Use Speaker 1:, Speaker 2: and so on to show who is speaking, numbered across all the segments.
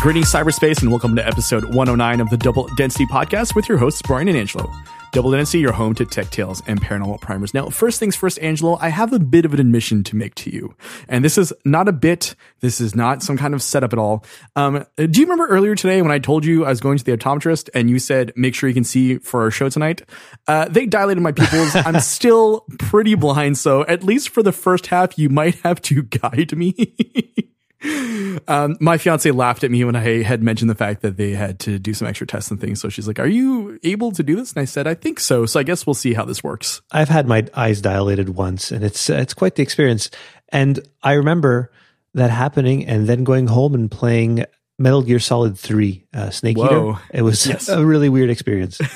Speaker 1: Greetings, cyberspace, and welcome to episode 109 of the Double Density Podcast with your hosts, Brian and Angelo. Double Density, your home to tech tales and paranormal primers. Now, first things first, Angelo, I have a bit of an admission to make to you. And this is not a bit. This is not some kind of setup at all. Um, do you remember earlier today when I told you I was going to the optometrist and you said, make sure you can see for our show tonight? Uh, they dilated my pupils. I'm still pretty blind. So at least for the first half, you might have to guide me. Um, my fiance laughed at me when I had mentioned the fact that they had to do some extra tests and things. So she's like, "Are you able to do this?" And I said, "I think so." So I guess we'll see how this works.
Speaker 2: I've had my eyes dilated once, and it's uh, it's quite the experience. And I remember that happening, and then going home and playing Metal Gear Solid Three uh, Snake
Speaker 1: Whoa.
Speaker 2: Eater. It was
Speaker 1: Yes.
Speaker 2: a really weird experience.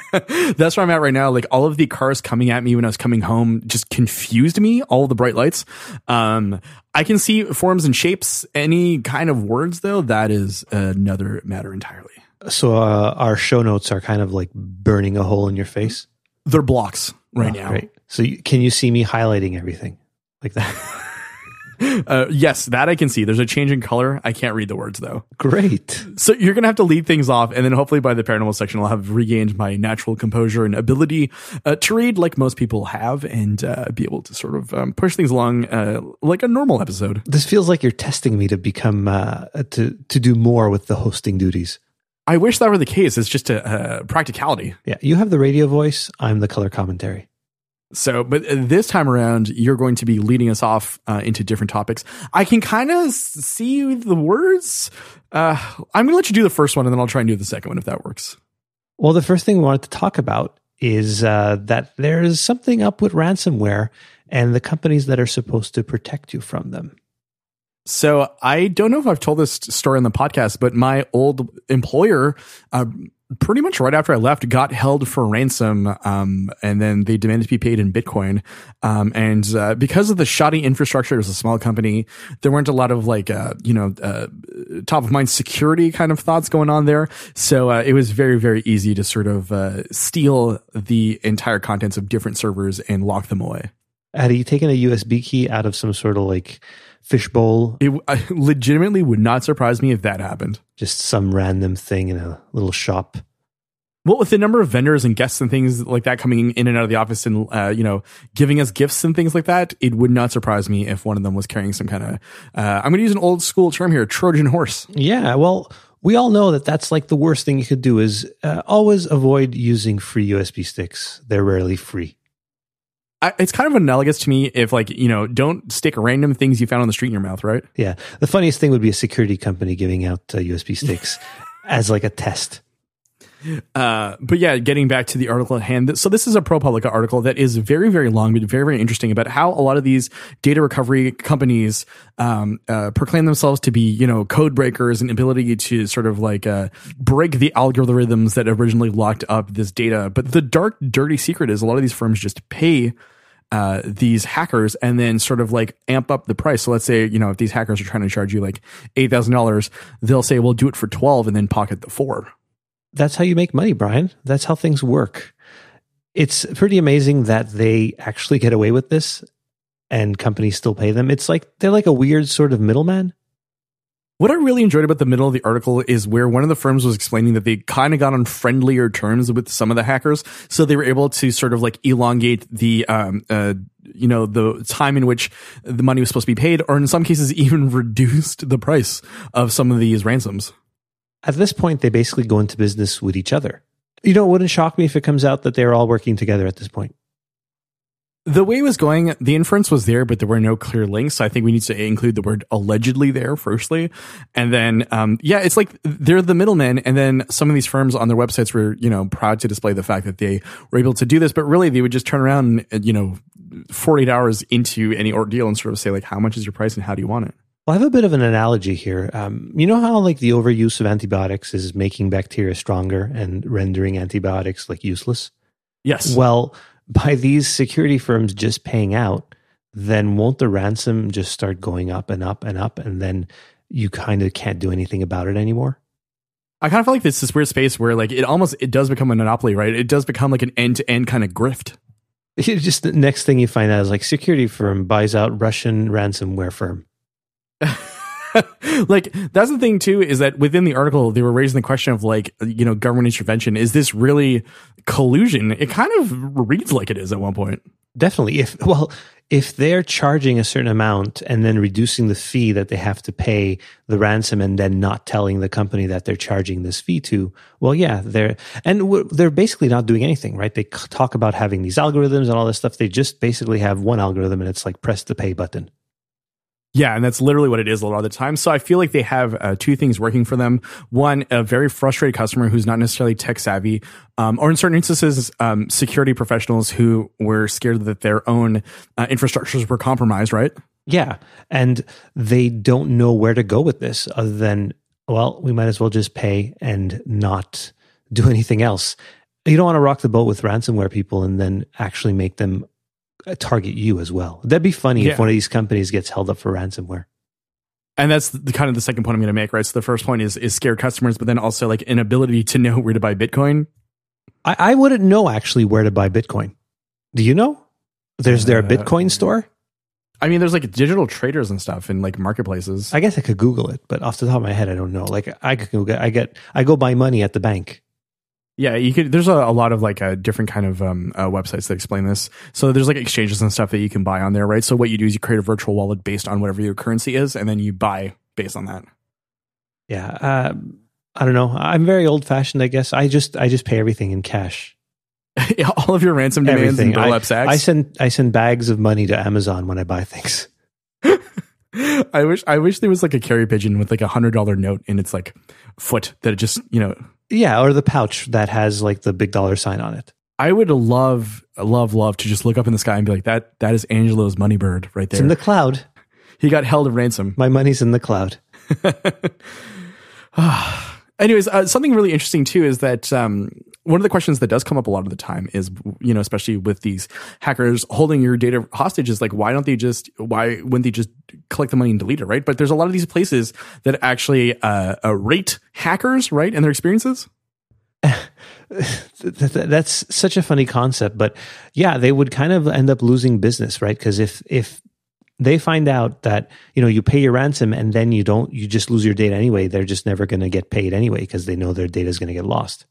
Speaker 1: That's where I'm at right now. Like all of the cars coming at me when I was coming home just confused me. All the bright lights. Um, I can see forms and shapes. Any kind of words though, that is another matter entirely.
Speaker 2: so uh, our show notes are kind of like burning a hole in your face
Speaker 1: They're blocks right
Speaker 2: Oh,
Speaker 1: now.
Speaker 2: Great. So you, can you see me highlighting everything like that?
Speaker 1: Uh, yes, that I can see. There's a change in color. I can't read the words though.
Speaker 2: great.
Speaker 1: So you're gonna have to lead things off, and then hopefully by the paranormal section, I'll have regained my natural composure and ability uh, to read like most people have, and uh, be able to sort of um, push things along uh, like a normal episode.
Speaker 2: This feels like you're testing me to become uh, to to do more with the hosting duties.
Speaker 1: I wish that were the case. It's just a, practicality.
Speaker 2: Yeah, you have the radio voice. I'm the color commentary.
Speaker 1: So, but this time around, you're going to be leading us off uh, into different topics. I can kind of see the words. Uh, I'm going to let you do the first one, and then I'll try and do the second one if that works.
Speaker 2: Well, the first thing we wanted to talk about is uh, that there is something up with ransomware and the companies that are supposed to protect you from them.
Speaker 1: So I don't know if I've told this story on the podcast, but my old employer, uh, pretty much right after I left, got held for ransom, um, and then they demanded to be paid in Bitcoin. Um, and uh, because of the shoddy infrastructure, it was a small company. There weren't a lot of like, uh, you know, uh, top of mind security kind of thoughts going on there. So uh, it was very, very easy to sort of uh, steal the entire contents of different servers and lock them away.
Speaker 2: Had he taken a USB key out of some sort of like fishbowl,
Speaker 1: It I legitimately would not surprise me if that happened.
Speaker 2: just some random thing in a little shop?
Speaker 1: Well, with the number of vendors and guests and things like that coming in and out of the office and, uh, you know, giving us gifts and things like that, it would not surprise me if one of them was carrying some kind of, uh, I'm going to use an old school term here, Trojan horse.
Speaker 2: Yeah, well, we all know that that's like the worst thing you could do is uh, always avoid using free USB sticks. They're rarely free.
Speaker 1: I, it's kind of analogous to me if like, you know, don't stick random things you found on the street in your mouth, right?
Speaker 2: Yeah, the funniest thing would be a security company giving out uh, USB sticks as like a test.
Speaker 1: Uh, but yeah, getting back to the article at hand. So this is a ProPublica article that is very, very long, but very, very interesting about how a lot of these data recovery companies um, uh, proclaim themselves to be, you know, code breakers and ability to sort of like uh, break the algorithms that originally locked up this data. But the dark, dirty secret is a lot of these firms just pay uh, these hackers and then sort of like amp up the price. So let's say, you know, if these hackers are trying to charge you like $8,000, they'll say, we'll do it for 12 and then pocket the four.
Speaker 2: That's how you make money, Brian. That's how things work. It's pretty amazing that they actually get away with this and companies still pay them. It's like they're like a weird sort of middleman.
Speaker 1: What I really enjoyed about the middle of the article is where one of the firms was explaining that they kind of got on friendlier terms with some of the hackers, so they were able to sort of like elongate the, um, uh, you know, the time in which the money was supposed to be paid, or in some cases even reduced the price of some of these ransoms.
Speaker 2: At this point, they basically go into business with each other. You know, it wouldn't shock me if it comes out that they're all working together at this point.
Speaker 1: The way it was going, the inference was there, but there were no clear links. So I think we need to include the word allegedly there, firstly. And then, um, yeah, it's like they're the middlemen. And then some of these firms on their websites were, you know, proud to display the fact that they were able to do this, but really they would just turn around, and, you know, 48 hours into any ordeal and sort of say, like, how much is your price and how do you want it?
Speaker 2: Well, I have a bit of an analogy here. Um, you know how like the overuse of antibiotics is making bacteria stronger and rendering antibiotics like useless?
Speaker 1: Yes.
Speaker 2: Well, by these security firms just paying out, then won't the ransom just start going up and up and up, and then you kind of can't do anything about it anymore?
Speaker 1: I kind of feel like this this weird space where like it almost it does become a monopoly, right? It does become like an end to end kind of grift.
Speaker 2: You just the next thing you find out is like security firm buys out Russian ransomware firm.
Speaker 1: like that's the thing too is that within the article they were raising the question of like you know government intervention. Is this really collusion? It kind of reads like it is at one point.
Speaker 2: Definitely. If well if they're charging a certain amount and then reducing the fee that they have to pay the ransom and then not telling the company that they're charging this fee to well yeah they're and they're basically not doing anything right? They talk about having these algorithms and all this stuff. They just basically have one algorithm and it's like press the pay button
Speaker 1: yeah, and that's literally what it is a lot of the time. So I feel like they have uh, two things working for them. One, a very frustrated customer who's not necessarily tech savvy, um, or in certain instances, um, security professionals who were scared that their own uh, infrastructures were compromised, right?
Speaker 2: Yeah, and they don't know where to go with this other than, well, we might as well just pay and not do anything else. You don't want to rock the boat with ransomware people and then actually make them target you as well. That'd be funny yeah. if one of these companies gets held up for ransomware.
Speaker 1: And that's the kind of the second point I'm going to make, right? So the first point is is scared customers, but then also like inability to know where to buy Bitcoin.
Speaker 2: I, I wouldn't know actually where to buy Bitcoin. Do you know? There's there a uh, Bitcoin uh, store?
Speaker 1: I mean, there's like digital traders and stuff in like marketplaces.
Speaker 2: I guess I could Google it, but off the top of my head, I don't know. Like I could Google, I get, I go buy money at the bank.
Speaker 1: Yeah, you could. There's a, a lot of like a uh, different kind of um, uh, websites that explain this. So there's like exchanges and stuff that you can buy on there, right? So what you do is you create a virtual wallet based on whatever your currency is, and then you buy based on that.
Speaker 2: Yeah, uh, I don't know. I'm very old fashioned, I guess. I just I just pay everything in cash.
Speaker 1: yeah, all of your ransom demands everything. and burlap sacks.
Speaker 2: I send I send bags of money to Amazon when I buy things.
Speaker 1: I wish I wish there was like a carry pigeon with like a hundred dollar note in its like foot that it just you know
Speaker 2: yeah, or the pouch that has like the big dollar sign on it.
Speaker 1: I would love, love, love to just look up in the sky and be like, that that is Angelo's money bird right there.
Speaker 2: It's in the cloud.
Speaker 1: He got held at ransom.
Speaker 2: My money's in the cloud.
Speaker 1: Anyways, uh, something really interesting too is that um, one of the questions that does come up a lot of the time is, you know, especially with these hackers holding your data hostage is like, why don't they just, why wouldn't they just collect the money and delete it, right? But there's a lot of these places that actually uh, uh, rate hackers, right, and their experiences.
Speaker 2: That's such a funny concept, but yeah, they would kind of end up losing business, right? Because if if they find out that you know you pay your ransom and then you don't, you just lose your data anyway. They're just never going to get paid anyway because they know their data is going to get lost.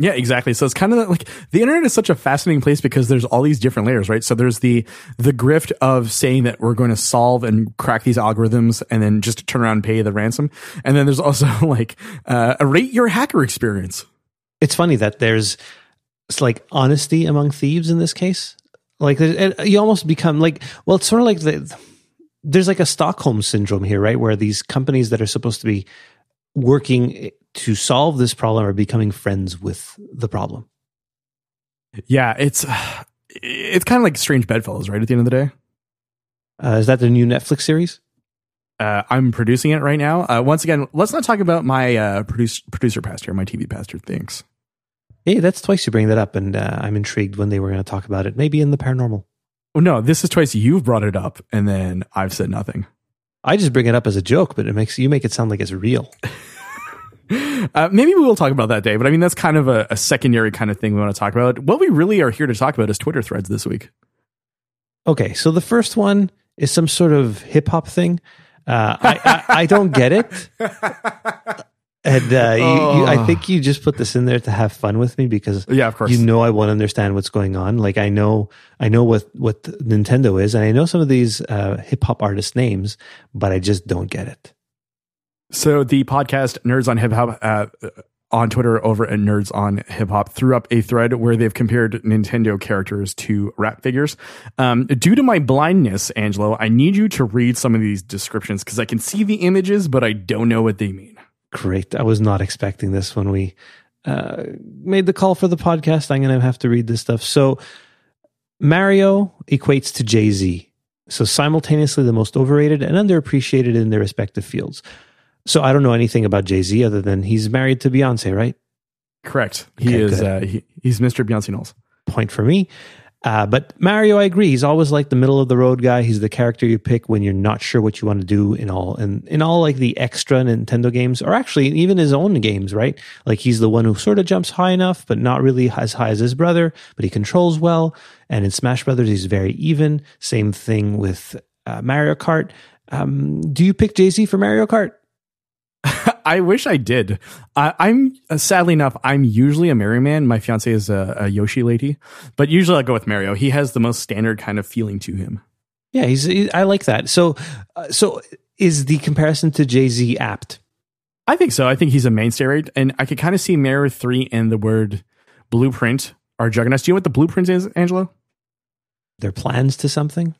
Speaker 1: Yeah, exactly. So it's kind of like the internet is such a fascinating place because there's all these different layers, right? So there's the the grift of saying that we're going to solve and crack these algorithms and then just turn around and pay the ransom. And then there's also like uh, rate your hacker experience.
Speaker 2: It's funny that there's it's like honesty among thieves in this case. Like you almost become like well, it's sort of like the there's like a Stockholm syndrome here, right? Where these companies that are supposed to be working to solve this problem are becoming friends with the problem.
Speaker 1: Yeah, it's it's kind of like strange bedfellows, right? At the end of the day,
Speaker 2: uh, is that the new Netflix series?
Speaker 1: Uh, I'm producing it right now. Uh, once again, let's not talk about my uh, produce, producer past here, my TV pastor. Thanks.
Speaker 2: Hey, that's twice you bring that up, and uh, I'm intrigued when they were going to talk about it. Maybe in the paranormal.
Speaker 1: Oh no, this is twice you've brought it up, and then I've said nothing.
Speaker 2: I just bring it up as a joke, but it makes you make it sound like it's real.
Speaker 1: Uh, maybe we will talk about that day, but I mean, that's kind of a, a, secondary kind of thing we want to talk about. What we really are here to talk about is Twitter threads this week.
Speaker 2: Okay, so the first one is some sort of hip hop thing. Uh, I, I, I, don't get it. And uh, oh. you, you, I oh. think you just put this in there to have fun with me because
Speaker 1: yeah, of course.
Speaker 2: you know I want to understand what's going on. Like I know I know what what Nintendo is, and I know some of these uh, hip hop artist names, but I just don't get it.
Speaker 1: So the podcast Nerds on Hip Hop uh, on Twitter over at Nerds on Hip Hop threw up a thread where they've compared Nintendo characters to rap figures. Um, due to my blindness, Angelo, I need you to read some of these descriptions because I can see the images, but I don't know what they mean.
Speaker 2: Great. I was not expecting this when we uh, made the call for the podcast. I'm going to have to read this stuff. So Mario equates to Jay Z. So simultaneously the most overrated and underappreciated in their respective fields. So I don't know anything about Jay Z other than he's married to Beyonce, right?
Speaker 1: Correct. He okay, is. Uh, he, he's Mr. Beyonce Knowles.
Speaker 2: Point for me. Uh, but Mario, I agree. He's always like the middle of the road guy. He's the character you pick when you're not sure what you want to do in all and in all like the extra Nintendo games, or actually even his own games, right? Like he's the one who sort of jumps high enough, but not really as high as his brother. But he controls well. And in Smash Brothers, he's very even. Same thing with uh, Mario Kart. Um, do you pick Jay Z for Mario Kart?
Speaker 1: I wish I did. I, I'm uh, sadly enough, I'm usually a Mario man. My fiance is a, a Yoshi lady, but usually I go with Mario. He has the most standard kind of feeling to him.
Speaker 2: Yeah, he's. He, I like that. So, uh, so is the comparison to Jay Z apt?
Speaker 1: I think so. I think he's a mainstay, right? And I could kind of see Mario Three and the word blueprint are juggernauts. Do you know what the blueprint is, Angelo?
Speaker 2: Their plans to something.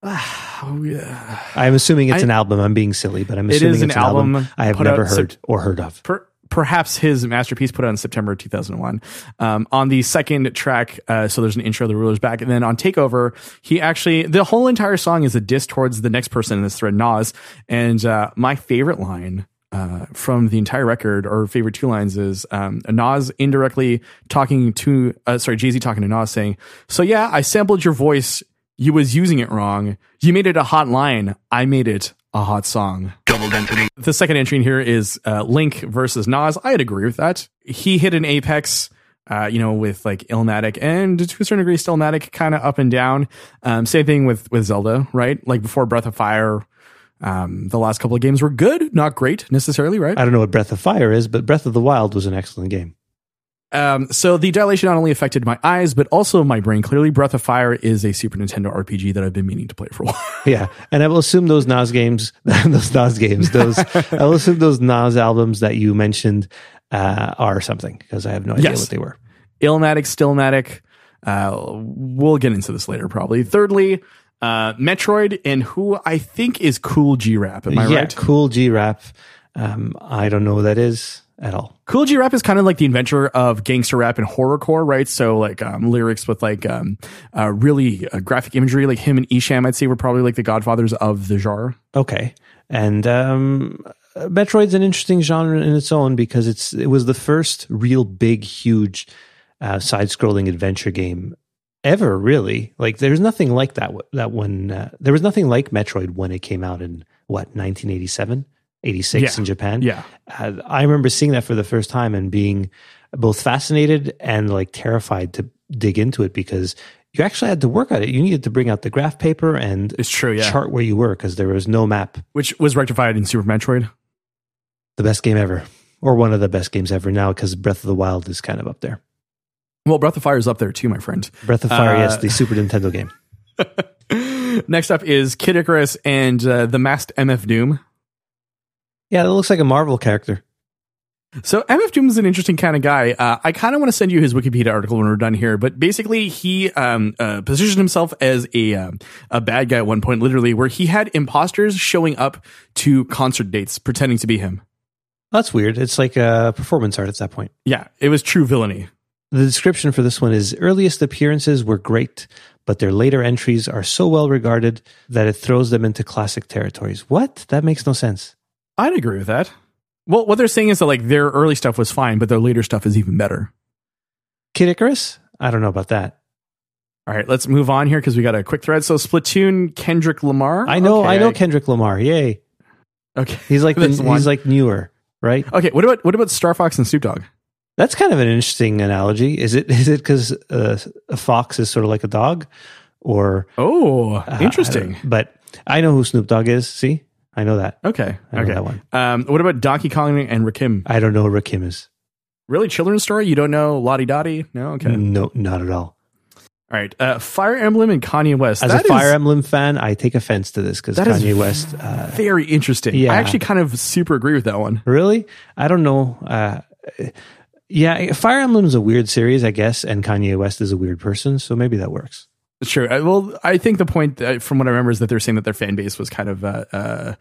Speaker 1: oh yeah.
Speaker 2: I'm assuming it's
Speaker 1: I-
Speaker 2: an album. I'm being silly, but I'm assuming
Speaker 1: is an
Speaker 2: it's an album,
Speaker 1: album
Speaker 2: I have never heard or heard of.
Speaker 1: per, perhaps his masterpiece put out in September 2001. Um, on the second track, uh, so there's an intro, the ruler's back, and then on Takeover, he actually the whole entire song is a diss towards the next person in this thread, Nas. And uh, my favorite line. Uh, from the entire record, or favorite two lines is um, Nas indirectly talking to, uh, sorry, Jay Z talking to Nas saying, "So yeah, I sampled your voice. You was using it wrong. You made it a hot line. I made it a hot song." The second entry in here is uh, Link versus Nas. I'd agree with that. He hit an apex, uh, you know, with like Illmatic and to a certain degree, Stillmatic, kind of up and down. Um, same thing with with Zelda, right? Like before Breath of Fire, um, the last couple of games were good, not great necessarily, right?
Speaker 2: I don't know what Breath of Fire is, but Breath of the Wild was an excellent game.
Speaker 1: Um, so the dilation not only affected my eyes, but also my brain. Clearly, Breath of Fire is a Super Nintendo RPG that I've been meaning to play for a while.
Speaker 2: Yeah, and I will assume those Nas games, those Nas games, those I will assume those Nas albums that you mentioned uh, are something because I have no idea
Speaker 1: Yes.
Speaker 2: what they were.
Speaker 1: Illmatic, Stillmatic. Uh, we'll get into this later, probably. Thirdly, uh, Metroid, and who I think is Kool G Rap. Am I
Speaker 2: yeah,
Speaker 1: right?
Speaker 2: Kool G Rap. Um, I don't know what that is at all.
Speaker 1: Kool G Rap is kind of like the inventor of gangster rap and horrorcore, right? So like um, lyrics with like um, uh, really uh, graphic imagery, like him and Esham, I'd say were probably like the godfathers of the genre.
Speaker 2: Okay, and um, Metroid's an interesting genre in its own because it's it was the first real big, huge uh, side-scrolling adventure game ever. Really, like there's nothing like that. That when uh, there was nothing like Metroid when it came out in what 1987, 86
Speaker 1: Yeah.
Speaker 2: in Japan.
Speaker 1: Yeah.
Speaker 2: uh, I remember seeing that for the first time and being both fascinated and like terrified to dig into it because you actually had to work at it. You needed to bring out the graph paper and
Speaker 1: It's true, yeah.
Speaker 2: chart where you were because there was no map.
Speaker 1: Which was rectified in Super Metroid.
Speaker 2: The best game ever, or one of the best games ever now because Breath of the Wild is kind of up there.
Speaker 1: Well, Breath of Fire is up there too, my friend.
Speaker 2: Breath of Fire,
Speaker 1: Uh,
Speaker 2: yes, the Super Nintendo game.
Speaker 1: Next up is Kid Icarus and uh, the masked MF Doom.
Speaker 2: Yeah, that looks like a Marvel character.
Speaker 1: So MF Doom is an interesting kind of guy. Uh, I kind of want to send you his Wikipedia article when we're done here, but basically he um, uh, positioned himself as a um, a bad guy at one point, literally, where he had imposters showing up to concert dates pretending to be him.
Speaker 2: That's weird. It's like a performance art at that point.
Speaker 1: Yeah, it was true villainy.
Speaker 2: The description for this one is earliest appearances were great, but their later entries are so well regarded that it throws them into classic territories. What? That makes no sense.
Speaker 1: I'd agree with that. Well, what they're saying is that like their early stuff was fine, but their later stuff is even better.
Speaker 2: Kid Icarus? I don't know about that.
Speaker 1: All right, let's move on here because we got a quick thread. So Splatoon, Kendrick Lamar.
Speaker 2: I know,
Speaker 1: Okay,
Speaker 2: I know Kendrick Lamar. Yay.
Speaker 1: Okay,
Speaker 2: He's like the, he's like newer, right?
Speaker 1: okay. What about what about Star Fox and Snoop Dogg?
Speaker 2: That's kind of an interesting analogy. Is it is it because uh, a fox is sort of like a dog, or
Speaker 1: Oh,
Speaker 2: uh,
Speaker 1: interesting.
Speaker 2: don't- but I know who Snoop Dogg is. See, I know that.
Speaker 1: Okay,
Speaker 2: I know
Speaker 1: okay.
Speaker 2: that one.
Speaker 1: Um, what about Donkey Kong and Rakim?
Speaker 2: I don't know who Rakim is.
Speaker 1: Really, children's story? You don't know Lodi Dodi? No, okay.
Speaker 2: No, not at all.
Speaker 1: All right. Uh, Fire Emblem and Kanye West.
Speaker 2: As
Speaker 1: That
Speaker 2: a Fire
Speaker 1: is
Speaker 2: Emblem fan, I take offense to this because Kanye West. Uh,
Speaker 1: very interesting.
Speaker 2: Yeah.
Speaker 1: I actually kind of super agree with that one.
Speaker 2: really, I don't know. Uh, yeah, Fire Emblem is a weird series, I guess, and Kanye West is a weird person, so maybe that works.
Speaker 1: True. Uh, well, I think the point, from what I remember, is that they're saying that their fan base was kind of uh, uh,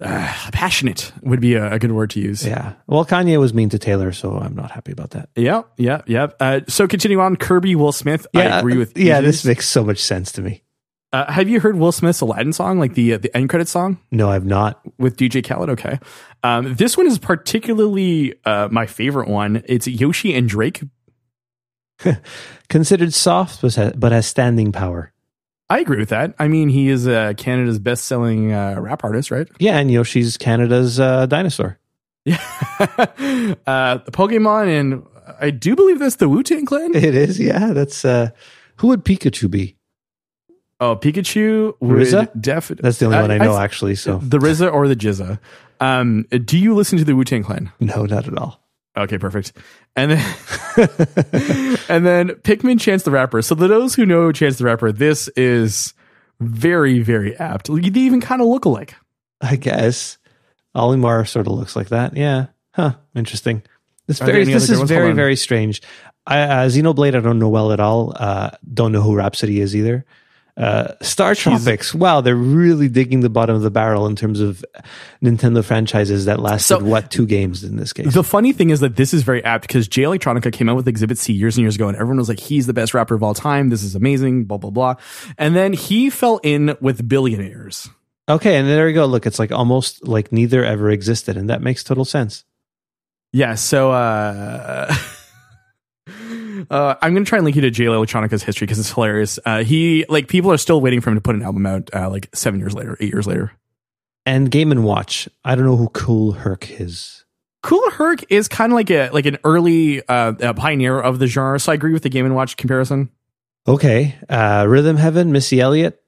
Speaker 1: uh, passionate. Would be a, a good word to use.
Speaker 2: Yeah. Well, Kanye was mean to Taylor, so I'm not happy about that.
Speaker 1: Yeah, yeah, yeah. Uh, so continue on. Kirby, Will Smith. I agree with.
Speaker 2: Yeah, this makes so much sense to me.
Speaker 1: Uh, have you heard Will Smith's Aladdin song, like the uh, the end credit song
Speaker 2: No, I've not.
Speaker 1: with DJ Khaled? Okay, um, this one is particularly uh, my favorite one. It's Yoshi and Drake.
Speaker 2: Considered soft, but has, standing power.
Speaker 1: I agree with that. I mean, he is uh, Canada's best selling uh, rap artist, right?
Speaker 2: Yeah, and Yoshi's Canada's uh, dinosaur.
Speaker 1: Yeah, uh, Pokemon, and I do believe that's the Wu Tang Clan.
Speaker 2: It is, yeah. That's uh, who would Pikachu be?
Speaker 1: Oh, Pikachu
Speaker 2: RZA?
Speaker 1: definitely.
Speaker 2: That's the only one I know, actually. So
Speaker 1: The RZA or the GZA. Um, do you listen to the Wu Tang Clan?
Speaker 2: no, not at all.
Speaker 1: Okay, perfect. And then, and then Pikmin Chance the Rapper. So for those who know Chance the Rapper, this is very, very apt. They even kind of look alike.
Speaker 2: I guess Olimar sort of looks like that. Yeah. Huh. Interesting. This very this is very very strange. I, uh, Xenoblade I don't know well at all. Uh, don't know who Rapsody is either. Uh, Star Tropics. Wow, they're really digging the bottom of the barrel in terms of Nintendo franchises that lasted
Speaker 1: So-
Speaker 2: what two games in this case.
Speaker 1: The funny thing is that this is very apt because Jay Electronica came out with Exhibit C years and years ago, and everyone was like, he's the best rapper of all time. This is amazing, blah, blah, blah. And then he fell in with billionaires.
Speaker 2: Okay, and there you go. Look, it's like almost like neither ever existed, and that makes total sense.
Speaker 1: Yeah, so uh, uh, I'm gonna try and link you to Jay Electronica's history because it's hilarious. Uh, he like people are still waiting for him to put an album out uh, like seven years later, eight years later.
Speaker 2: And Game and Watch. I don't know who Kool Herc is.
Speaker 1: Kool Herc is kind of like a like an early uh, pioneer of the genre, so I agree with the Game and Watch comparison.
Speaker 2: Okay, uh, Rhythm Heaven, Missy Elliott.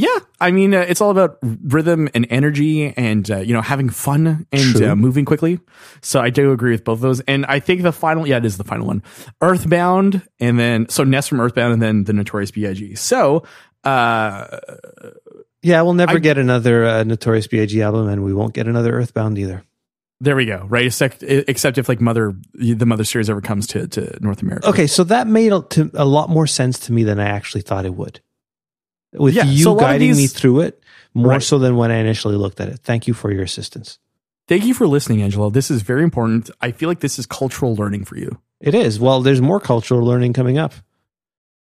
Speaker 1: Yeah, I mean uh, it's all about rhythm and energy, and uh, you know having fun and uh, moving quickly. So I do agree with both of those, and I think the final, yeah, it is the final one, Earthbound, and then so Ness from Earthbound, and then the Notorious B.I.G. So uh,
Speaker 2: Yeah, we'll never
Speaker 1: I-
Speaker 2: get another uh, Notorious B.I.G. album, and we won't get another Earthbound either.
Speaker 1: there we go, right? Except, except if like Mother, the Mother series ever comes to to North America.
Speaker 2: Okay, so that made a, to, a lot more sense to me than I actually thought it would. With
Speaker 1: Yeah,
Speaker 2: you
Speaker 1: so a lot of
Speaker 2: guiding me through it more
Speaker 1: Right.
Speaker 2: so than when I initially looked at it. Thank you for your assistance.
Speaker 1: Thank you for listening, Angelo. This is very important. I feel like this is cultural learning for you.
Speaker 2: It is. Well, there's more cultural learning coming up.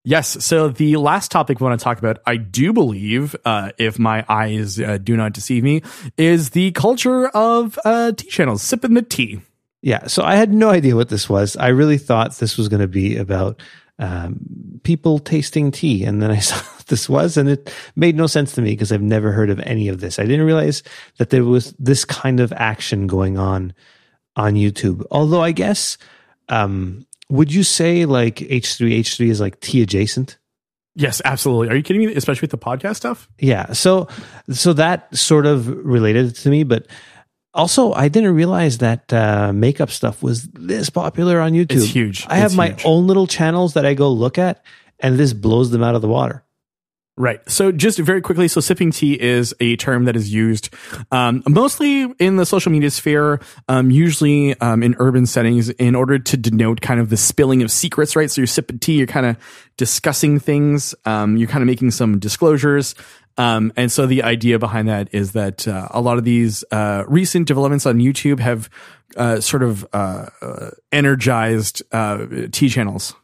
Speaker 1: Yes. So the last topic we want to talk about, I do believe, uh, if my eyes uh, do not deceive me, is the culture of uh, tea channels, sipping the tea.
Speaker 2: Yeah, so I had no idea what this was. I really thought this was going to be about um, people tasting tea, and then I saw what this was, and it made no sense to me because I've never heard of any of this. I didn't realize that there was this kind of action going on on YouTube. Although I guess, um, would you say like H three H three is like tea adjacent?
Speaker 1: Yes, absolutely. Are you kidding me? Especially with the podcast stuff.
Speaker 2: Yeah. So so that sort of related to me, but also I didn't realize that uh, makeup stuff was this popular on YouTube.
Speaker 1: It's huge.
Speaker 2: I have my
Speaker 1: huge.
Speaker 2: own little channels that I go look at, and this blows them out of the water.
Speaker 1: Right. So just very quickly, so sipping tea is a term that is used um, mostly in the social media sphere, um, usually um, in urban settings, in order to denote kind of the spilling of secrets. Right. So you're sipping tea, you're kind of discussing things, um, you're kind of making some disclosures. Um, and so the idea behind that is that uh, a lot of these uh, recent developments on YouTube have uh, sort of uh, uh, energized uh, tea channels.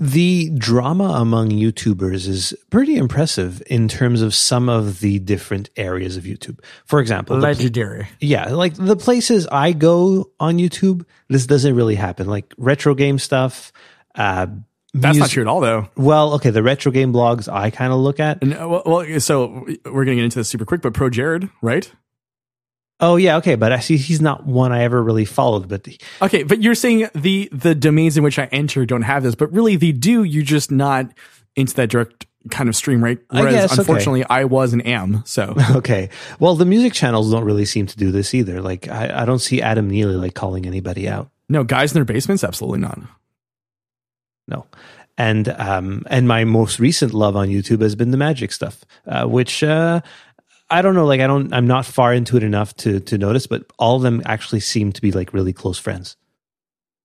Speaker 2: The drama among YouTubers is pretty impressive in terms of some of the different areas of YouTube. For example,
Speaker 1: Legendary.
Speaker 2: yeah, like the places I go on YouTube, this doesn't really happen. Like retro game stuff. Uh,
Speaker 1: That's
Speaker 2: mus-
Speaker 1: not true at all, though.
Speaker 2: Well, okay, the retro game blogs I kind of look at.
Speaker 1: And, uh, well, well, so we're going to get into this super quick, but Pro Jared, right?
Speaker 2: Oh yeah, okay, but I see he's not one I ever really followed. But
Speaker 1: Okay, but you're saying the the domains in which I enter don't have this, but really they do. You're just not into that direct kind of stream, right? Whereas
Speaker 2: guess, okay.
Speaker 1: unfortunately, I was and am. So
Speaker 2: okay, well, the music channels don't really seem to do this either. Like I, I don't see Adam Neely like calling anybody out.
Speaker 1: no, guys in their basements, absolutely not.
Speaker 2: No. And um and my most recent love on YouTube has been the magic stuff, uh, which uh, I don't know. Like I don't, I'm not far into it enough to to notice, but all of them actually seem to be like really close friends.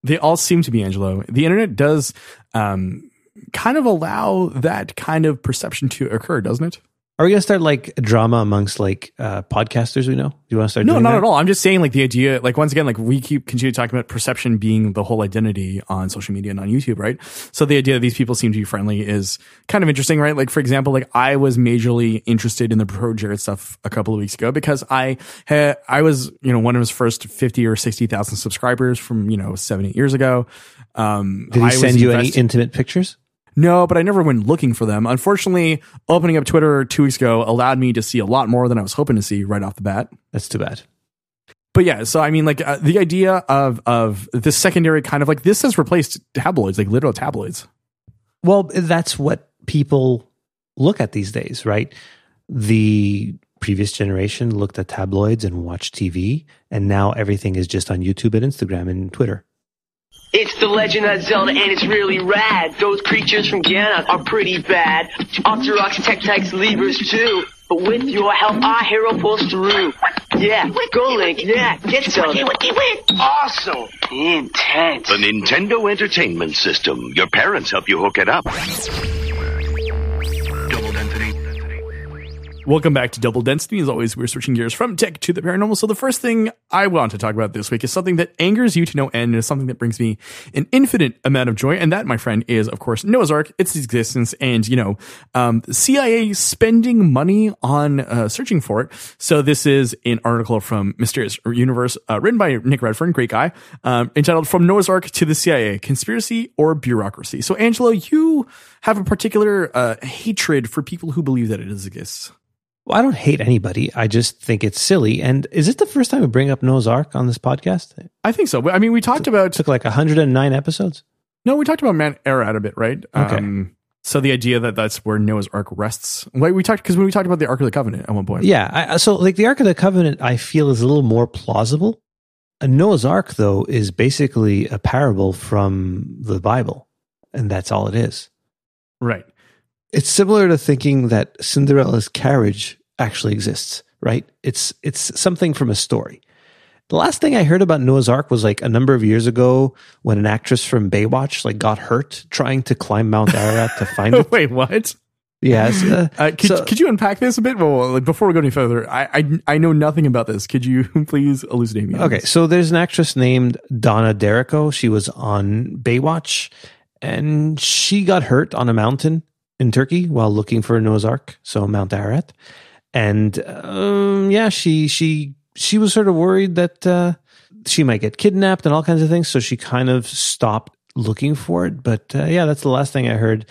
Speaker 1: They all seem to be Angelo. The internet does um, kind of allow that kind of perception to occur, doesn't it?
Speaker 2: Are we gonna start like drama amongst like uh, podcasters we know? Do you want to start?
Speaker 1: No, not
Speaker 2: that?
Speaker 1: at all. I'm just saying, like the idea, like once again, like we keep continue talking about perception being the whole identity on social media and on YouTube, right? So the idea that these people seem to be friendly is kind of interesting, right? Like for example, like I was majorly interested in the Pro Jared stuff a couple of weeks ago because I had I was you know one of his first fifty or sixty thousand subscribers from you know seven eight years ago. Um,
Speaker 2: Did he
Speaker 1: I
Speaker 2: send you any intimate pictures?
Speaker 1: No, but I never went looking for them. Unfortunately, opening up Twitter two weeks ago allowed me to see a lot more than I was hoping to see right off the bat.
Speaker 2: That's too bad.
Speaker 1: But yeah, so I mean, like uh, the idea of of this secondary kind of like this has replaced tabloids, like literal tabloids.
Speaker 2: Well, that's what people look at these days, right? The previous generation looked at tabloids and watched TV, and now everything is just on YouTube and Instagram and Twitter.
Speaker 3: It's the Legend of Zelda, and it's really rad. Those creatures from Ganon are pretty bad. Octoroks, Tektites, Leevers too. But with your help, our hero pulls through. Yeah, go Link, yeah, get Zelda. Awesome. Intense.
Speaker 4: The Nintendo Entertainment System. Your parents help you hook it up.
Speaker 1: Welcome back to Double Density. As always, we're switching gears from tech to the paranormal. So the first thing I want to talk about this week is something that angers you to no end and is something that brings me an infinite amount of joy. And that, my friend, is of course Noah's Ark, its existence, and you know, um, CIA spending money on uh, searching for it. So this is an article from Mysterious Universe, uh, written by Nick Redfern, great guy, um, entitled "From Noah's Ark to the CIA: Conspiracy or Bureaucracy." So, Angelo, you have a particular uh, hatred for people who believe that it exists.
Speaker 2: Well, I don't hate anybody. I just think it's silly. And is it the first time we bring up Noah's Ark on this podcast?
Speaker 1: I think so. I mean, we talked about
Speaker 2: It took like 109 episodes.
Speaker 1: no, we talked about Mount Ararat a bit, right?
Speaker 2: Okay.
Speaker 1: Um, so the idea that that's where Noah's Ark rests, like we talked because when we talked about the Ark of the Covenant at one point,
Speaker 2: Yeah. I, so, like, the Ark of the Covenant, I feel is a little more plausible. A Noah's Ark, though, is basically a parable from the Bible. And that's all it is.
Speaker 1: right.
Speaker 2: It's similar to thinking that Cinderella's carriage actually exists, right? It's it's something from a story. The last thing I heard about Noah's Ark was like a number of years ago when an actress from Baywatch like got hurt trying to climb Mount Ararat to find it.
Speaker 1: Wait, what?
Speaker 2: Yes. Uh,
Speaker 1: Uh, could,
Speaker 2: so-
Speaker 1: could you unpack this a bit? Well, like, before we go any further, I, I I know nothing about this. Could you please elucidate me?
Speaker 2: Okay,
Speaker 1: this?
Speaker 2: so there's an actress named Donna D'Errico. She was on Baywatch, and she got hurt on a mountain in Turkey while looking for Noah's Ark, so Mount Ararat. And um, yeah, she she she was sort of worried that uh, she might get kidnapped and all kinds of things, so she kind of stopped looking for it. But uh, yeah, that's the last thing I heard.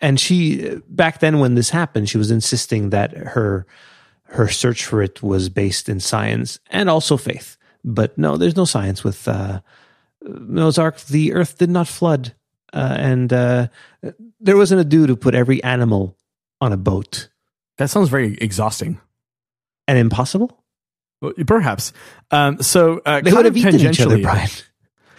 Speaker 2: And she back then when this happened, she was insisting that her her search for it was based in science and also faith. But no, there's no science with uh, Noah's Ark. The Earth did not flood, uh, and uh, there wasn't a dude who put every animal on a boat.
Speaker 1: that sounds very exhausting.
Speaker 2: And impossible.
Speaker 1: Well, Perhaps. Um, so uh,
Speaker 2: They
Speaker 1: kind
Speaker 2: would have eaten each other, Brian.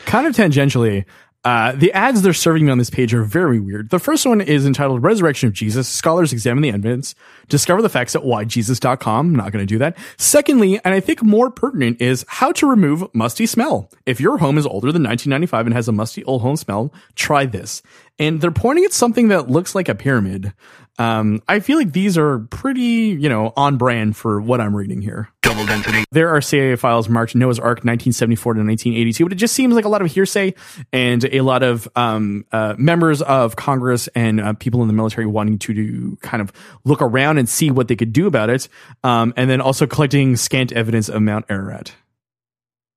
Speaker 1: kind of tangentially, uh, the ads they're serving me on this page are very weird. The first one is entitled Resurrection of Jesus. Scholars examine the evidence, discover the facts at whyjesus.com. Not going to do that. Secondly, and I think more pertinent is how to remove musty smell. If your home is older than 1995 and has a musty old home smell, try this. And they're pointing at something that looks like a pyramid. Um, I feel like these are pretty, you know, on brand for what I'm reading here.
Speaker 4: Double density.
Speaker 1: There are CIA files marked Noah's Ark 1974 to 1982, but it just seems like a lot of hearsay and a lot of um, uh, members of Congress and uh, people in the military wanting to, to kind of look around and see what they could do about it, um, and then also collecting scant evidence of Mount Ararat.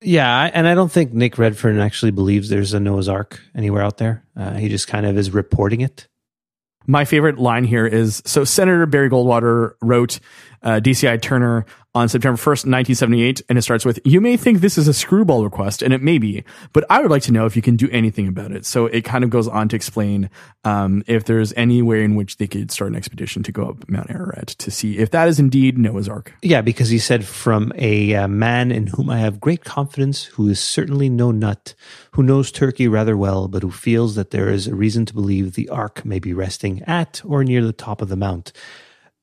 Speaker 2: Yeah, and I don't think Nick Redfern actually believes there's a Noah's Ark anywhere out there. Uh, he just kind of is reporting it.
Speaker 1: My favorite line here is so Senator Barry Goldwater wrote uh, DCI Turner on September 1st, 1978, and it starts with, You may think this is a screwball request, and it may be, but I would like to know if you can do anything about it. So it kind of goes on to explain um, if there's any way in which they could start an expedition to go up Mount Ararat to see if that is indeed Noah's Ark.
Speaker 2: Yeah, because he said, from a uh, man in whom I have great confidence, who is certainly no nut, who knows Turkey rather well, but who feels that there is a reason to believe the ark may be resting at or near the top of the mount.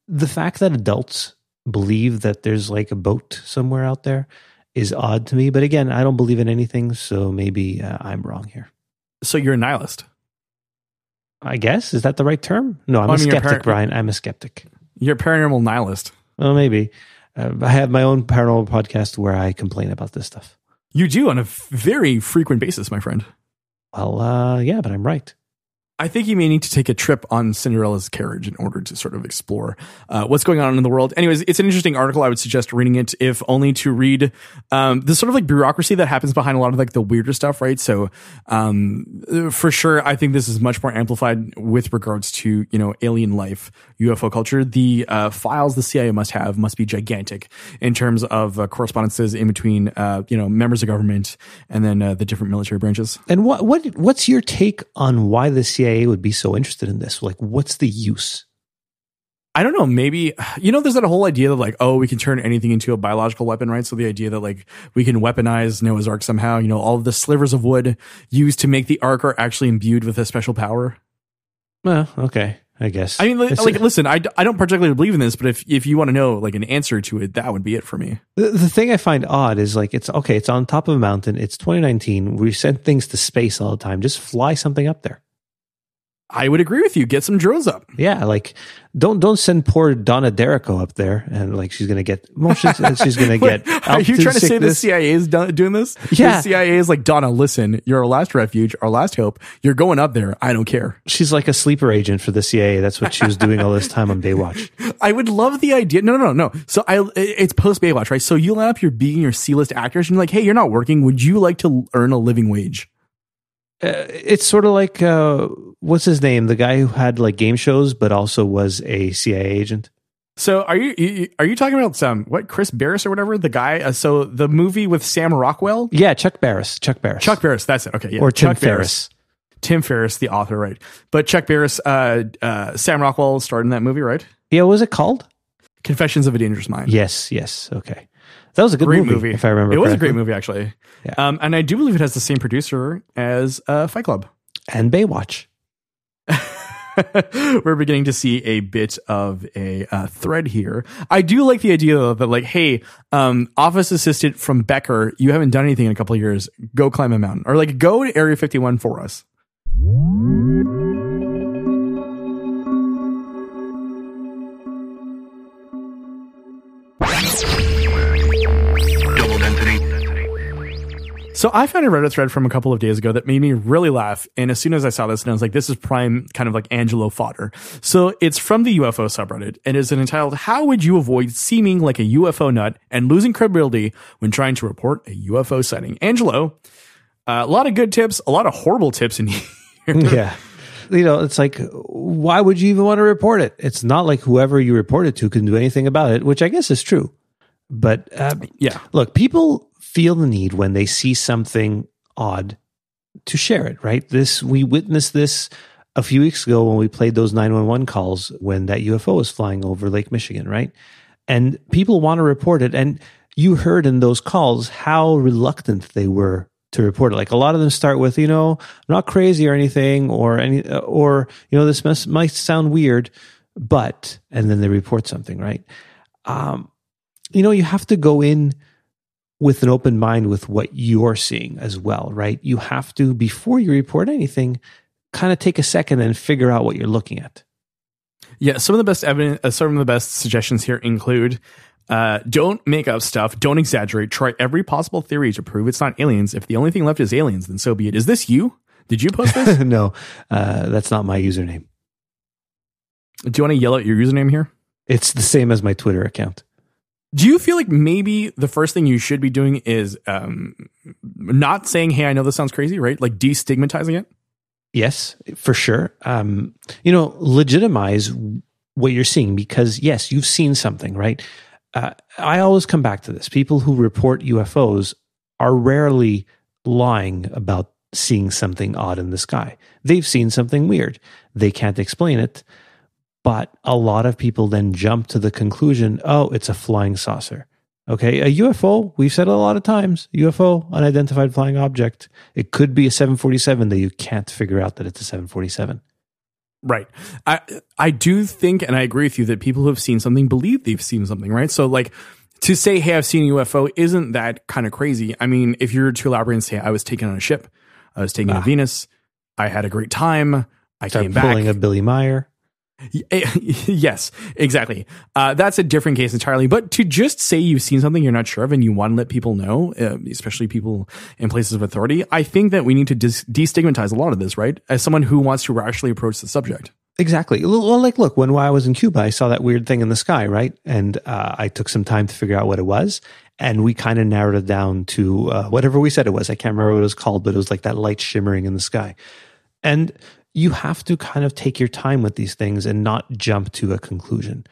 Speaker 2: The fact that adults believe that there's like a boat somewhere out there is odd to me. But again, I don't believe in anything, so maybe uh, I'm wrong here.
Speaker 1: So you're a nihilist.
Speaker 2: I guess is that the right term? No, I'm
Speaker 1: Well, I
Speaker 2: a
Speaker 1: mean,
Speaker 2: skeptic,
Speaker 1: par-
Speaker 2: Brian. I'm a skeptic.
Speaker 1: You're a paranormal nihilist.
Speaker 2: Well, maybe. Uh, I have my own paranormal podcast where I complain about this stuff.
Speaker 1: You do on a very frequent basis, my friend.
Speaker 2: Well, uh, yeah, but I'm right.
Speaker 1: I think you may need to take a trip on Cinderella's carriage in order to sort of explore uh, what's going on in the world. Anyways, it's an interesting article. I would suggest reading it, if only to read um, the sort of like bureaucracy that happens behind a lot of like the weirder stuff, right? So, um, for sure, I think this is much more amplified with regards to you know alien life, UFO culture. The uh, files the CIA must have must be gigantic in terms of uh, correspondences in between uh, you know members of government and then uh, the different military branches.
Speaker 2: And what what what's your take on why the CIA would be so interested in this? Like, what's the use?
Speaker 1: I don't know. Maybe you know, there's that whole idea of like, oh, we can turn anything into a biological weapon, right? So the idea that like we can weaponize Noah's Ark somehow. You know, all of the slivers of wood used to make the Ark are actually imbued with a special power.
Speaker 2: Well, okay, I guess.
Speaker 1: I mean, like, like, listen, I, I don't particularly believe in this, but if if you want to know like an answer to it, that would be it for me.
Speaker 2: The, the thing I find odd is like it's okay. It's on top of a mountain. It's 2019. We send things to space all the time. Just fly something up there.
Speaker 1: I would agree with you. Get some drones up.
Speaker 2: Yeah, like don't don't send poor Donna D'Errico up there and like she's gonna get motion. she's gonna get.
Speaker 1: Are you trying to say the. CIA is do- doing this?
Speaker 2: Yeah.
Speaker 1: The CIA is like, Donna, listen, you're our last refuge, our last hope. You're going up there. I don't care.
Speaker 2: She's like a sleeper agent for the CIA. That's what she was doing all this time on Baywatch.
Speaker 1: I would love the idea. No, no, no, no. So I, it's post Baywatch, right? So you line up your B and your C list actors and you're like, hey, you're not working. Would you like to earn a living wage?
Speaker 2: Uh, it's sort of like uh, what's his name? The guy who had like game shows, but also was a CIA agent.
Speaker 1: So are you, are you talking about some what Chris Barris or whatever the guy? Uh, so the movie with Sam Rockwell,
Speaker 2: Yeah, Chuck Barris. Chuck Barris.
Speaker 1: Chuck Barris. That's it. Okay, yeah.
Speaker 2: or Tim
Speaker 1: Chuck
Speaker 2: Ferriss.
Speaker 1: Tim Ferriss, the author, right? But Chuck Barris, uh, uh, Sam Rockwell starred in that movie, right?
Speaker 2: Yeah, what was it called?
Speaker 1: Confessions of a Dangerous Mind.
Speaker 2: Yes, yes. Okay, that was a good
Speaker 1: great
Speaker 2: movie,
Speaker 1: movie.
Speaker 2: if I remember.
Speaker 1: it was a great movie actually.
Speaker 2: Yeah.
Speaker 1: Um, and I do believe it has the same producer as uh, Fight Club.
Speaker 2: And Baywatch.
Speaker 1: We're beginning to see a bit of a uh, thread here. I do like the idea though, that like, hey, um, office assistant from Becker, you haven't done anything in a couple of years. Go climb a mountain, or like go to Area 51 for us. So I found a Reddit thread from a couple of days ago that made me really laugh. And as soon as I saw this, and I was like, this is prime kind of like Angelo fodder. So it's from the UFO subreddit and is entitled, How Would You Avoid Seeming Like a UFO Nut and Losing Credibility When Trying to Report a UFO Sighting? Angelo, uh, a lot of good tips, a lot of horrible tips in here.
Speaker 2: yeah. You know, it's like, why would you even want to report it? It's not like whoever you report it to can do anything about it, which I guess is true. But uh,
Speaker 1: yeah.
Speaker 2: look, people feel the need when they see something odd to share it, right? This we witnessed this a few weeks ago when we played those 911 calls when that UFO was flying over Lake Michigan, right? And people want to report it and you heard in those calls how reluctant they were to report it. Like a lot of them start with, you know, I'm not crazy or anything or any or you know this must, might sound weird, but and then they report something, right? Um you know, you have to go in with an open mind with what you're seeing as well, right? You have to, before you report anything, kind of take a second and figure out what you're looking at.
Speaker 1: Yeah, some of the best evidence, uh, some of the best suggestions here include uh, don't make up stuff, don't exaggerate, try every possible theory to prove it's not aliens. If the only thing left is aliens, then so be it. Is this you? Did you post this?
Speaker 2: no, uh, that's not my username.
Speaker 1: Do you want to yell out your username here?
Speaker 2: It's the same as my Twitter account.
Speaker 1: Do you feel like maybe the first thing you should be doing is um, not saying, "Hey, I know this sounds crazy," right? Like destigmatizing it.
Speaker 2: Yes, for sure. Um, you know, legitimize what you're seeing because yes, you've seen something, right? Uh, I always come back to this. People who report UFOs are rarely lying about seeing something odd in the sky. They've seen something weird. They can't explain it, but a lot of people then jump to the conclusion, "Oh, it's a flying saucer." Okay, a UFO, we've said it a lot of times, UFO, unidentified flying object. It could be a 747 that you can't figure out that it's a 747.
Speaker 1: Right. I I do think, and I agree with you that people who have seen something believe they've seen something. Right. So like to say, "Hey, I've seen a UFO," isn't that kind of crazy? I mean, if you're to elaborate and say, "I was taken on a ship, I was taken
Speaker 2: Ah.
Speaker 1: to Venus, I had a great time, I
Speaker 2: Start
Speaker 1: came back."
Speaker 2: pulling a Billy Meier.
Speaker 1: yes, exactly. Uh, that's a different case entirely. But to just say you've seen something you're not sure of and you want to let people know, uh, especially people in places of authority, I think that we need to dis- destigmatize a lot of this, right? As someone who wants to rationally approach the subject.
Speaker 2: Exactly. Well, like, look, when I was in Cuba, I saw that weird thing in the sky, right? And uh, I took some time to figure out what it was. And we kind of narrowed it down to uh, whatever we said it was. I can't remember what it was called, but it was like that light shimmering in the sky. And you have to kind of take your time with these things and not jump to a conclusion.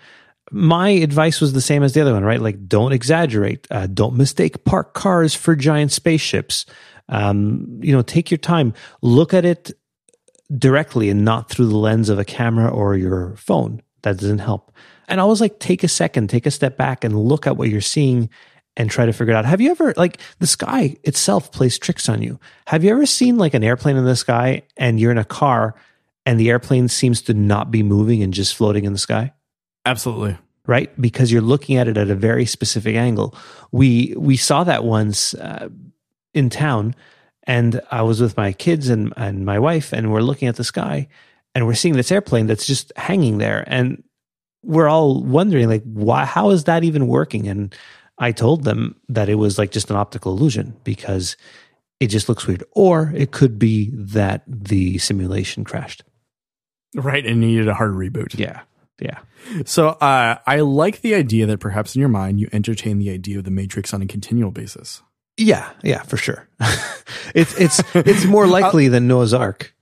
Speaker 2: My advice was the same as the other one, right? Like, don't exaggerate. Uh, don't mistake parked cars for giant spaceships. Um, you know, take your time. Look at it directly and not through the lens of a camera or your phone. That doesn't help. And always like take a second, take a step back and look at what you're seeing and try to figure it out. Have you ever like the sky itself plays tricks on you? Have you ever seen like an airplane in the sky and you're in a car and the airplane seems to not be moving and just floating in the sky?
Speaker 1: Absolutely.
Speaker 2: Right? Because you're looking at it at a very specific angle. We we saw that once uh, in town and I was with my kids and and my wife and we're looking at the sky and we're seeing this airplane that's just hanging there and we're all wondering like why how is that even working and I told them that it was like just an optical illusion because it just looks weird. Or it could be that the simulation crashed.
Speaker 1: Right. And needed a hard reboot.
Speaker 2: Yeah. Yeah.
Speaker 1: So uh, I like the idea that perhaps in your mind you entertain the idea of the Matrix on a continual basis.
Speaker 2: Yeah, yeah, for sure. it's it's it's more likely than Noah's Ark.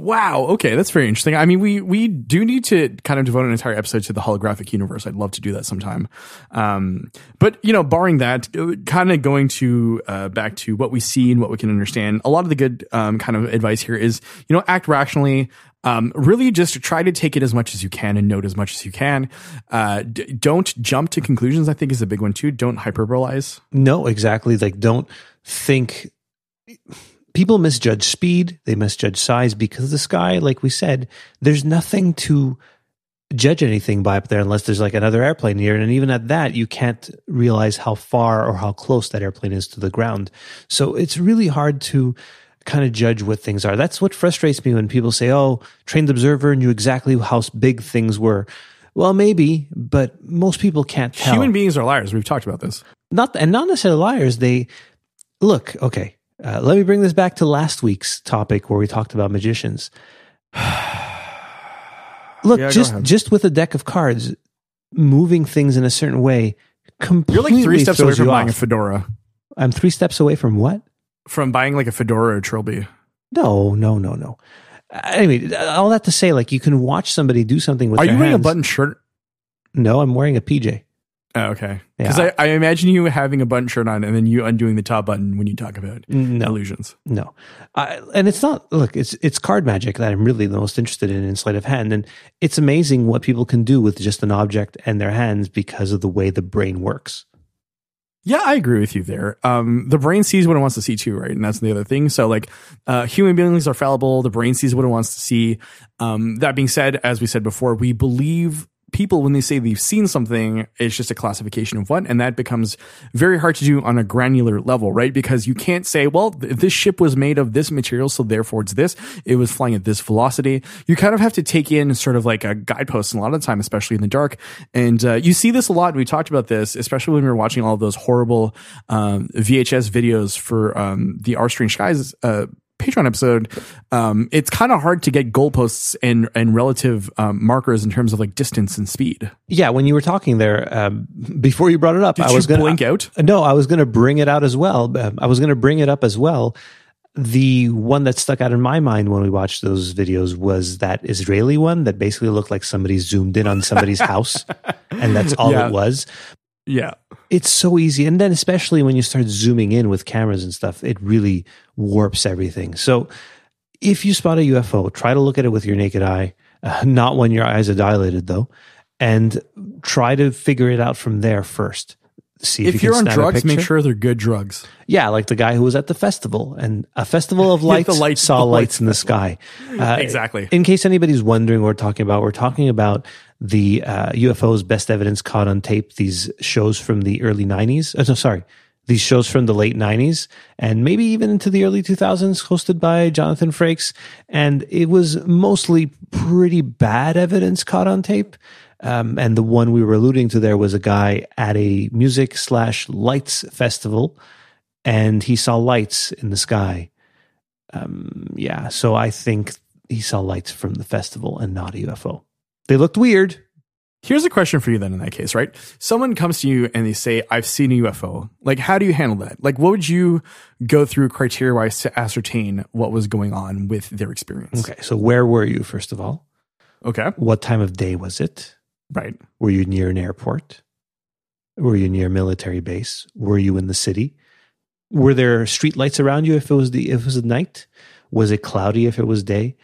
Speaker 1: Wow. Okay, that's very interesting. I mean, we we do need to kind of devote an entire episode to the holographic universe. I'd love to do that sometime. Um, but you know, barring that, uh, kind of going to uh, back to what we see and what we can understand. A lot of the good um, kind of advice here is, you know, act rationally. Um, really just try to take it as much as you can and note as much as you can. Uh, d- don't jump to conclusions. I think is a big one too. Don't hyperbolize.
Speaker 2: No, exactly. Like, don't think people misjudge speed, they misjudge size because the sky, like we said, there's nothing to judge anything by up there unless there's like another airplane here. And even at that, you can't realize how far or how close that airplane is to the ground. So it's really hard to kind of judge what things are. That's what frustrates me when people say, oh, trained observer knew exactly how big things were. Well, maybe, but most people can't tell.
Speaker 1: Human beings are liars. We've talked about this.
Speaker 2: Not and not necessarily liars. They look okay. Uh, let me bring this back to last week's topic where we talked about magicians. Look,
Speaker 1: Yeah,
Speaker 2: just just with a deck of cards, moving things in a certain way completely.
Speaker 1: You're like three steps away from buying a fedora.
Speaker 2: I'm three steps away from what?
Speaker 1: From buying like a fedora or trilby.
Speaker 2: No, no, no, no. Uh, Anyway, all that to say, like you can watch somebody do something with.
Speaker 1: Are you wearing a button shirt?
Speaker 2: No, I'm wearing a PJ.
Speaker 1: Oh, okay. Because
Speaker 2: Yeah.
Speaker 1: I, I imagine you having a button shirt on and then you undoing the top button when you talk about
Speaker 2: No,
Speaker 1: illusions.
Speaker 2: No, I, and it's not. Look, it's it's card magic that I'm really the most interested in in sleight of hand, and it's amazing what people can do with just an object and their hands because of the way the brain works.
Speaker 1: Yeah, I agree with you there. Um, the brain sees what it wants to see too, right? And that's the other thing. So like, uh, human beings are fallible. The brain sees what it wants to see. Um, that being said, as we said before, we believe people when they say they've seen something, it's just a classification of what, and that becomes very hard to do on a granular level, right? Because you can't say, well, th- this ship was made of this material, so therefore it's this. It was flying at this velocity. You kind of have to take in sort of like a guidepost, and a lot of the time, especially in the dark. And uh, you see this a lot. We talked about this, especially when we were watching all those horrible um, VHS videos for um, the Our Strange Skies. Uh, Patreon episode, um, it's kind of hard to get goalposts and and relative um, markers in terms of like distance and speed.
Speaker 2: Yeah, when you were talking there um, before you brought it up,
Speaker 1: Did
Speaker 2: I was going
Speaker 1: blink out?
Speaker 2: No, I was going to bring it out as well. Um, I was going to bring it up as well. The one that stuck out in my mind when we watched those videos was that Israeli one that basically looked like somebody zoomed in on somebody's house, and that's all
Speaker 1: Yeah.
Speaker 2: it was.
Speaker 1: Yeah,
Speaker 2: It's so easy, and then especially when you start zooming in with cameras and stuff, it really warps everything. So, if you spot a UFO, try to look at it with your naked eye, uh, not when your eyes are dilated though, and try to figure it out from there first. See if,
Speaker 1: if
Speaker 2: you
Speaker 1: you're
Speaker 2: can
Speaker 1: on drugs, make sure they're good drugs.
Speaker 2: Yeah, like the guy who was at the festival and a festival of lights,
Speaker 1: the lights-
Speaker 2: saw lights
Speaker 1: lights
Speaker 2: in the sky. Uh,
Speaker 1: Exactly.
Speaker 2: In case anybody's wondering what we're talking about, we're talking about the uh, UFOs best evidence caught on tape. These shows from the early '90s. Oh, no, sorry, these shows from the late '90s and maybe even into the early 2000s, hosted by Jonathan Frakes. And it was mostly pretty bad evidence caught on tape. Um, and the one we were alluding to there was a guy at a music slash lights festival, and he saw lights in the sky. Um, yeah, so I think he saw lights from the festival and not a UFO. They looked weird.
Speaker 1: Here's a question for you then in that case, right? Someone comes to you and they say, I've seen a UFO. Like, how do you handle that? Like, what would you go through criteria wise to ascertain what was going on with their experience?
Speaker 2: Okay, so where were you, first of all?
Speaker 1: Okay.
Speaker 2: What time of day was it?
Speaker 1: Right.
Speaker 2: Were you near an airport? Were you near a military base? Were you in the city? Were there street lights around you if it was the if it was night? Was it cloudy if it was day?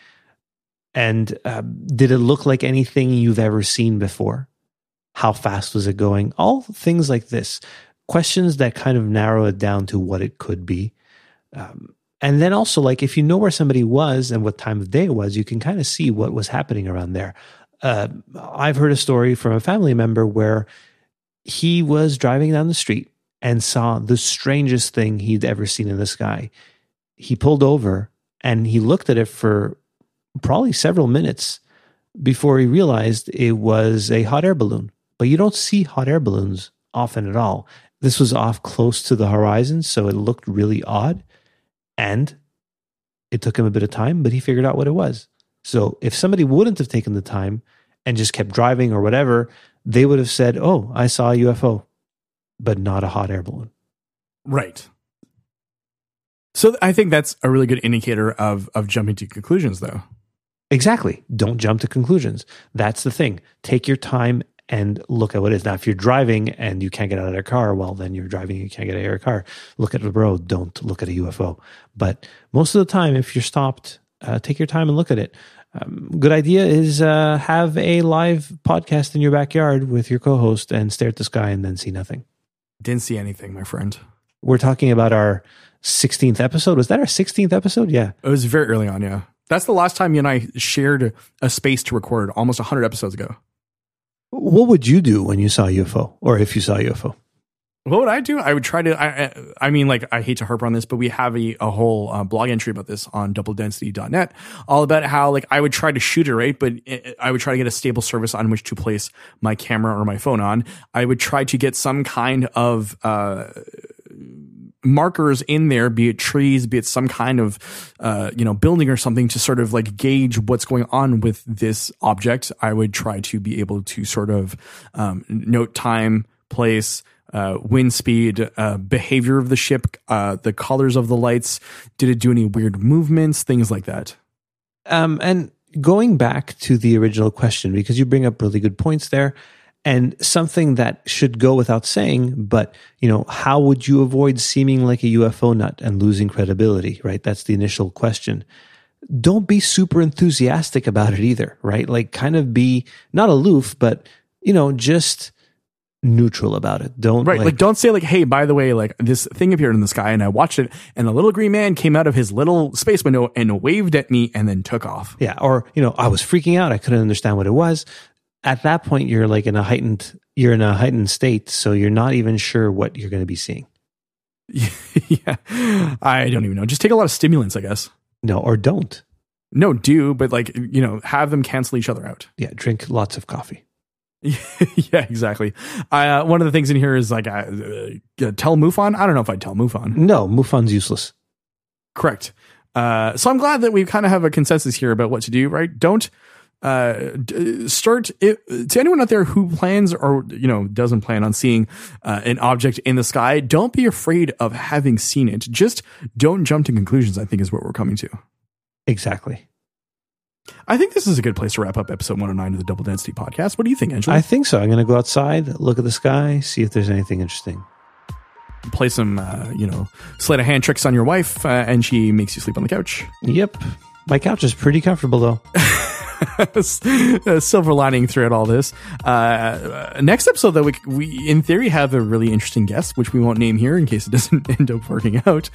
Speaker 2: And uh, did it look like anything you've ever seen before? How fast was it going? All things like this. Questions that kind of narrow it down to what it could be. Um, and then also, like, if you know where somebody was and what time of day it was, you can kind of see what was happening around there. Uh, I've heard a story from a family member where he was driving down the street and saw the strangest thing he'd ever seen in the sky. He pulled over and he looked at it for probably several minutes before he realized it was a hot air balloon. But you don't see hot air balloons often at all. This was off close to the horizon, so it looked really odd. And it took him a bit of time, but he figured out what it was. So if somebody wouldn't have taken the time and just kept driving or whatever, they would have said, Oh, I saw a UFO, but not a hot air balloon.
Speaker 1: Right. So I think that's a really good indicator of of jumping to conclusions though.
Speaker 2: Exactly. Don't jump to conclusions. That's the thing. Take your time and look at what it is. Now, if you're driving and you can't get out of your car, well, then you're driving and you can't get out of your car. Look at the road. Don't look at a UFO. But most of the time, if you're stopped, uh, take your time and look at it. Um, good idea is uh, have a live podcast in your backyard with your co-host and stare at the sky and then see nothing.
Speaker 1: Didn't see anything, my friend.
Speaker 2: We're talking about our 16th episode. Was that our 16th episode? Yeah.
Speaker 1: It was very early on, yeah. That's the last time you and I shared a space to record almost 100 episodes ago.
Speaker 2: What would you do when you saw a UFO or if you saw a UFO?
Speaker 1: What would I do? I would try to. I, I mean, like, I hate to harp on this, but we have a, a whole uh, blog entry about this on doubledensity.net, all about how, like, I would try to shoot it right, but it, I would try to get a stable service on which to place my camera or my phone on. I would try to get some kind of uh, markers in there, be it trees, be it some kind of, uh, you know, building or something to sort of like gauge what's going on with this object. I would try to be able to sort of um, note time, place, uh, wind speed, uh, behavior of the ship, uh, the colors of the lights. Did it do any weird movements? Things like that.
Speaker 2: Um, and going back to the original question, because you bring up really good points there, and something that should go without saying, but you know, how would you avoid seeming like a UFO nut and losing credibility? Right? That's the initial question. Don't be super enthusiastic about it either, right? Like, kind of be not aloof, but you know, just neutral about it. Don't
Speaker 1: right. Like, like, don't say like, hey, by the way, like this thing appeared in the sky and I watched it and a little green man came out of his little space window and waved at me and then took off.
Speaker 2: Yeah. Or, you know, I was freaking out. I couldn't understand what it was. At that point, you're like in a heightened, you're in a heightened state. So you're not even sure what you're going to be seeing.
Speaker 1: yeah. I don't even know. Just take a lot of stimulants, I guess.
Speaker 2: No, or don't.
Speaker 1: No, do, but like, you know, have them cancel each other out.
Speaker 2: Yeah. Drink lots of coffee.
Speaker 1: yeah, exactly. Uh, one of the things in here is like, uh, uh, tell MUFON. I don't know if I'd tell MUFON.
Speaker 2: No, MUFON's useless.
Speaker 1: Correct. Uh, so I'm glad that we kind of have a consensus here about what to do, right? Don't uh, start it, to anyone out there who plans or you know doesn't plan on seeing uh, an object in the sky. Don't be afraid of having seen it. Just don't jump to conclusions. I think is what we're coming to.
Speaker 2: Exactly.
Speaker 1: I think this is a good place to wrap up episode 109 of the Double Density podcast. What do you think, Angela?
Speaker 2: I think so. I'm going to go outside, look at the sky, see if there's anything interesting.
Speaker 1: Play some, uh, you know, sleight of hand tricks on your wife, uh, and she makes you sleep on the couch.
Speaker 2: Yep. My couch is pretty comfortable, though.
Speaker 1: silver lining throughout all this. Uh, next episode, though, we, we in theory have a really interesting guest, which we won't name here in case it doesn't end up working out.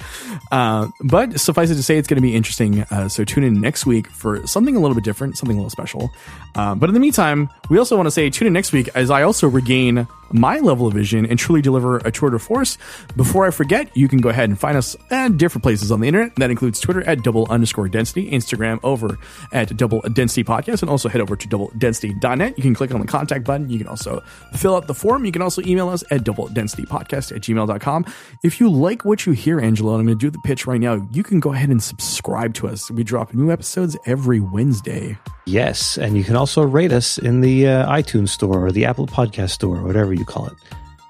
Speaker 1: Uh, but suffice it to say, it's going to be interesting. Uh, so tune in next week for something a little bit different, something a little special. Uh, but in the meantime, we also want to say tune in next week as I also regain my level of vision and truly deliver a tour de force. Before I forget, you can go ahead and find us at different places on the internet. That includes Twitter at double underscore density, Instagram over at double density podcast, and also head over to double density.net. You can click on the contact button. You can also fill out the form. You can also email us at double density podcast at gmail.com. If you like what you hear, Angela, I'm going to do the pitch right now. You can go ahead and subscribe to us. We drop new episodes every Wednesday.
Speaker 2: Yes. And you can also rate us in the uh, iTunes store or the Apple Podcast store or whatever you call it.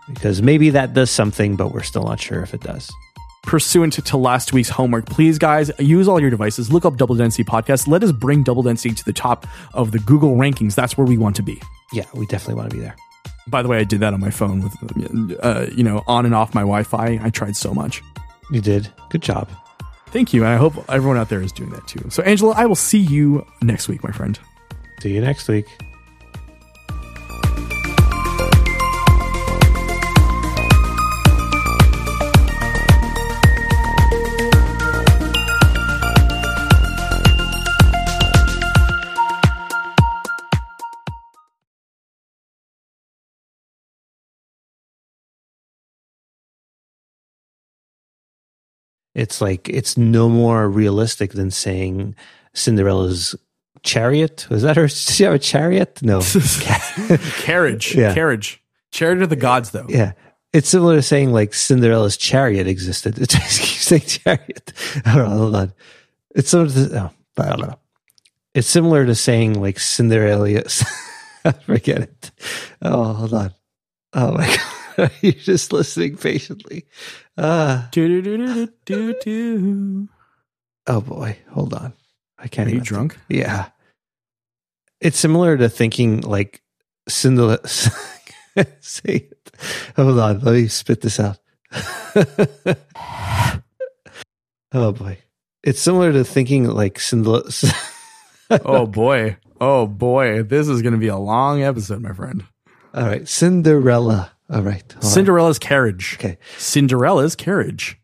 Speaker 2: Because maybe that does something, but we're still not sure if it does.
Speaker 1: Pursuant to last week's homework, please, guys, use all your devices. Look up Double Density Podcast. Let us bring Double Density to the top of the Google rankings. That's where we want to be.
Speaker 2: Yeah, we definitely want to be there.
Speaker 1: By the way, I did that on my phone with, uh, you know, on and off my Wi Fi. I tried so much.
Speaker 2: You did. Good job.
Speaker 1: Thank you. And I hope everyone out there is doing that too. So, Angela, I will see you next week, my friend.
Speaker 2: See you next week. It's like it's no more realistic than saying Cinderella's chariot. Was that her? Did she have a chariot? No,
Speaker 1: carriage.
Speaker 2: Yeah.
Speaker 1: Carriage. Chariot of the gods, though.
Speaker 2: yeah. It's similar to saying like Cinderella's chariot existed. It just keeps saying chariot. Hold on, hold on. It's similar to oh, I don't know. It's similar to saying like Cinderella. Forget it. Oh, hold on. Oh my god, you're just listening patiently. Uh, oh boy, hold on. I can't.
Speaker 1: Are you drunk?
Speaker 2: Yeah. It's similar to thinking like Cinderella. Say it. Hold on. Let me spit this out. oh boy. It's similar to thinking like Cinderella.
Speaker 1: Oh boy. Oh boy. This is going to be a long episode, my friend.
Speaker 2: All right. Cinderella. All right. hold on.
Speaker 1: Cinderella's carriage.
Speaker 2: Okay.
Speaker 1: Cinderella's carriage.